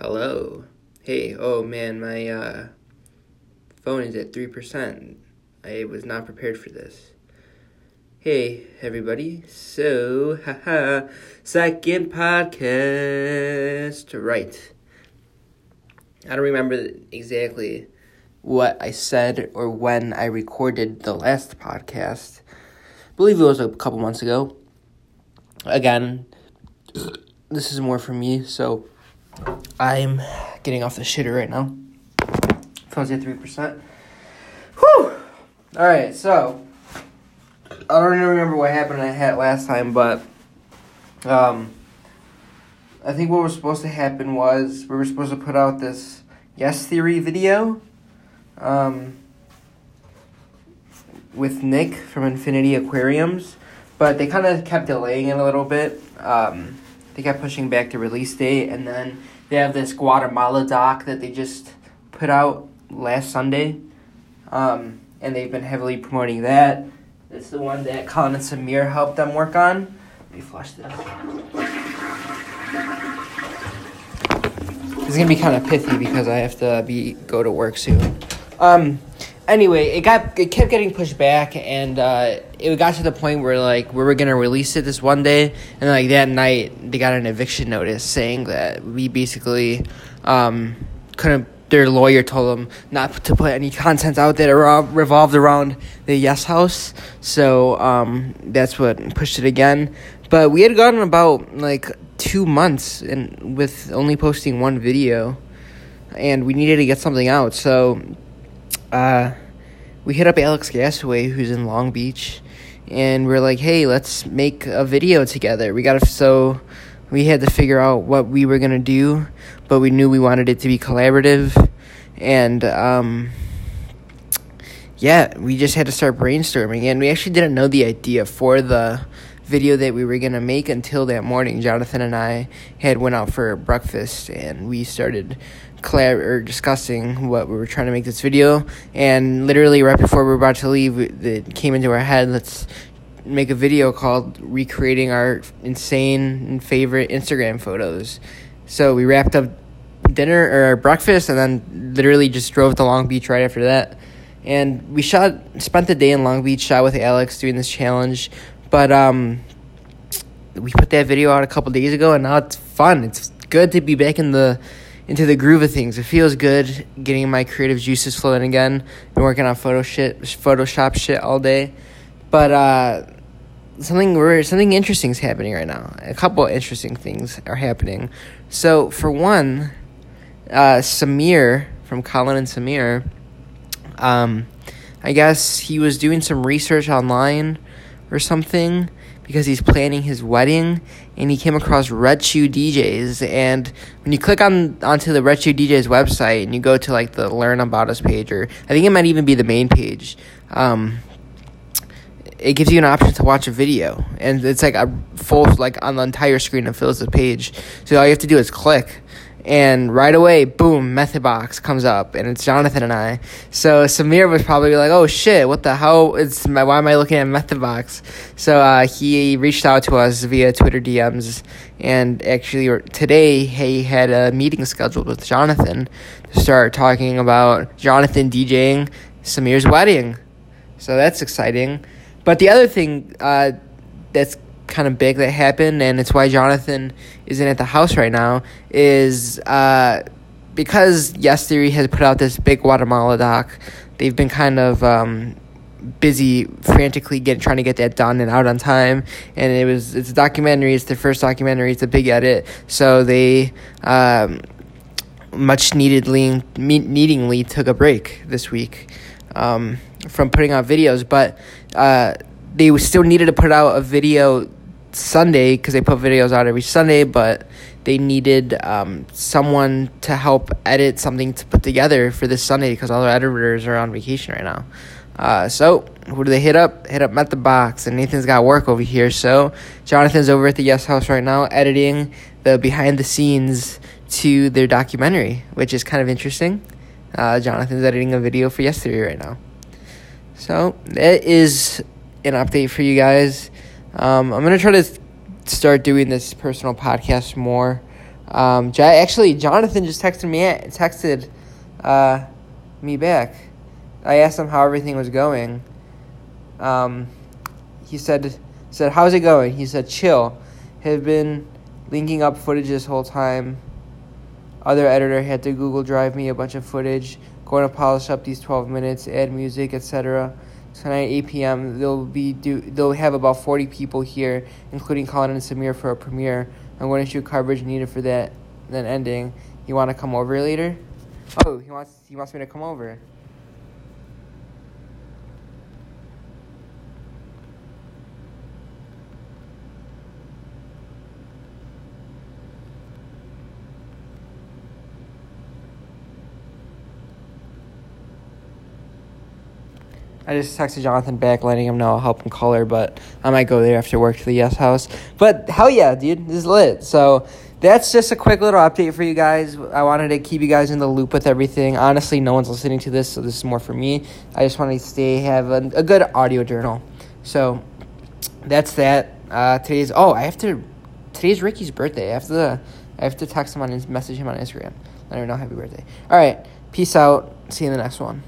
Hello. Hey, oh man, my uh, phone is at 3%. I was not prepared for this. Hey, everybody. So, haha, second podcast. Right. I don't remember exactly what I said or when I recorded the last podcast. I believe it was a couple months ago. Again, this is more for me, so I'm getting off the shitter right now. Phone's at 3%. Whew! Alright, so. I don't even remember what happened I had last time, but. Um. I think what was supposed to happen was we were supposed to put out this Yes Theory video. Um. With Nick from Infinity Aquariums, but they kind of kept delaying it a little bit. Um they kept pushing back the release date, and then they have this Guatemala doc that they just put out last Sunday, um, and they've been heavily promoting that. It's the one that Colin and Samir helped them work on. Let me flush this. It's gonna be kind of pithy because I have to be go to work soon. Um, anyway, it got it kept getting pushed back, and uh, it got to the point where like we were gonna release it this one day, and like that night they got an eviction notice saying that we basically um, couldn't. Their lawyer told them not to put any content out that revolved around the Yes House, so um, that's what pushed it again. But we had gone about like two months and with only posting one video, and we needed to get something out. So uh, we hit up Alex Gasaway, who's in Long Beach, and we're like, hey, let's make a video together. We got to, so we had to figure out what we were going to do, but we knew we wanted it to be collaborative. And, um, yeah, we just had to start brainstorming, and we actually didn't know the idea for the video that we were gonna make until that morning. Jonathan and I had went out for breakfast, and we started collab or discussing what we were trying to make this video. And literally right before we were about to leave, it came into our head. Let's make a video called recreating our insane and favorite Instagram photos. So we wrapped up dinner or breakfast, and then literally just drove to Long Beach right after that. And we shot, spent the day in Long Beach, shot with Alex doing this challenge. But um, we put that video out a couple days ago, and now it's fun. It's good to be back in the into the groove of things. It feels good getting my creative juices flowing again. Been working on photo shit, Photoshop shit all day, but uh, something something interesting is happening right now. A couple interesting things are happening. So for one, uh, Samir from Colin and Samir, um, I guess he was doing some research online or something because he's planning his wedding and he came across Red Shoe DJs and when you click on onto the Red Shoe DJs website and you go to like the learn about us page or I think it might even be the main page um, it gives you an option to watch a video. And it's like a full like on the entire screen it fills the page. So all you have to do is click and right away, boom, Method Box comes up, and it's Jonathan and I. So Samir was probably like, "Oh shit, what the hell? It's why am I looking at Method Box?" So uh, he reached out to us via Twitter DMs, and actually today he had a meeting scheduled with Jonathan to start talking about Jonathan DJing Samir's wedding. So that's exciting. But the other thing uh, that's kind of big that happened, and it's why Jonathan isn't at the house right now, is uh, because Yes Theory has put out this big Guatemala doc. They've been kind of um, busy, frantically getting trying to get that done and out on time. And it was it's a documentary. It's their first documentary. It's a big edit, so they. Um, much neededly needingly took a break this week um, from putting out videos, but uh, they still needed to put out a video Sunday because they put videos out every Sunday, but they needed um, someone to help edit something to put together for this Sunday because all their editors are on vacation right now. Uh, so who do they hit up? Hit up Method Box, and Nathan's got work over here. So Jonathan's over at the Yes House right now, editing the behind the scenes to their documentary, which is kind of interesting. Uh, Jonathan's editing a video for Yes Theory right now. So that is an update for you guys. Um, I'm gonna try to start doing this personal podcast more Um, actually, Jonathan just texted me texted uh, me back. I asked him how everything was going. Um, he said said how's it going? He said chill. Have been linking up footage this whole time. Other editor had to Google Drive me a bunch of footage. Going to polish up these 12 minutes, add music, etc. Tonight at 8 p.m. They'll be do they'll have about 40 people here, including Colin and Samir for a premiere. I'm going to shoot coverage needed for that. Then ending. You want to come over later? Oh, he wants he wants me to come over. I just texted Jonathan back, letting him know I'll help him color, but I might go there after work to the Yes House. But hell yeah, dude, this is lit. So that's just a quick little update for you guys. I wanted to keep you guys in the loop with everything. Honestly, no one's listening to this, so this is more for me. I just want to stay have a, a good audio journal. So that's that. Uh, today's oh, I have to. Today's Ricky's birthday. I have to. I have to text him on his message him on Instagram. Let him know happy birthday. All right, peace out. See you in the next one.